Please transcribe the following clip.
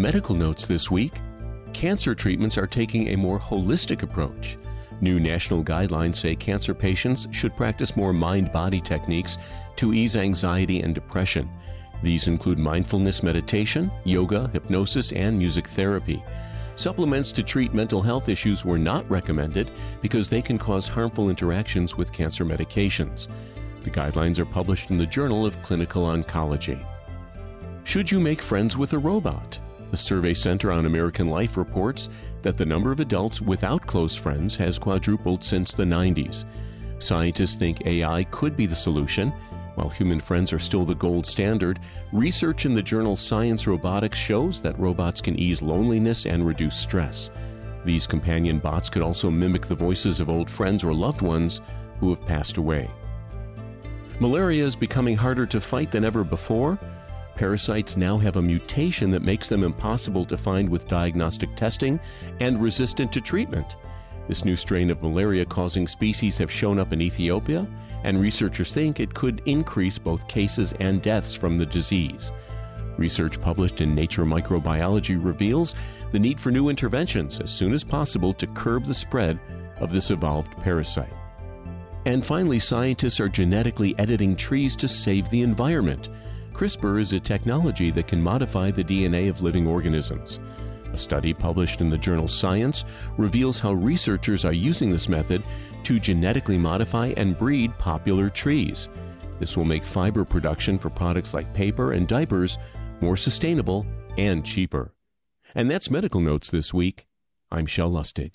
Medical notes this week. Cancer treatments are taking a more holistic approach. New national guidelines say cancer patients should practice more mind body techniques to ease anxiety and depression. These include mindfulness meditation, yoga, hypnosis, and music therapy. Supplements to treat mental health issues were not recommended because they can cause harmful interactions with cancer medications. The guidelines are published in the Journal of Clinical Oncology. Should you make friends with a robot? The Survey Center on American Life reports that the number of adults without close friends has quadrupled since the 90s. Scientists think AI could be the solution. While human friends are still the gold standard, research in the journal Science Robotics shows that robots can ease loneliness and reduce stress. These companion bots could also mimic the voices of old friends or loved ones who have passed away. Malaria is becoming harder to fight than ever before. Parasites now have a mutation that makes them impossible to find with diagnostic testing and resistant to treatment. This new strain of malaria causing species have shown up in Ethiopia, and researchers think it could increase both cases and deaths from the disease. Research published in Nature Microbiology reveals the need for new interventions as soon as possible to curb the spread of this evolved parasite. And finally, scientists are genetically editing trees to save the environment. CRISPR is a technology that can modify the DNA of living organisms. A study published in the journal Science reveals how researchers are using this method to genetically modify and breed popular trees. This will make fiber production for products like paper and diapers more sustainable and cheaper. And that's Medical Notes this week. I'm Shel Lustig.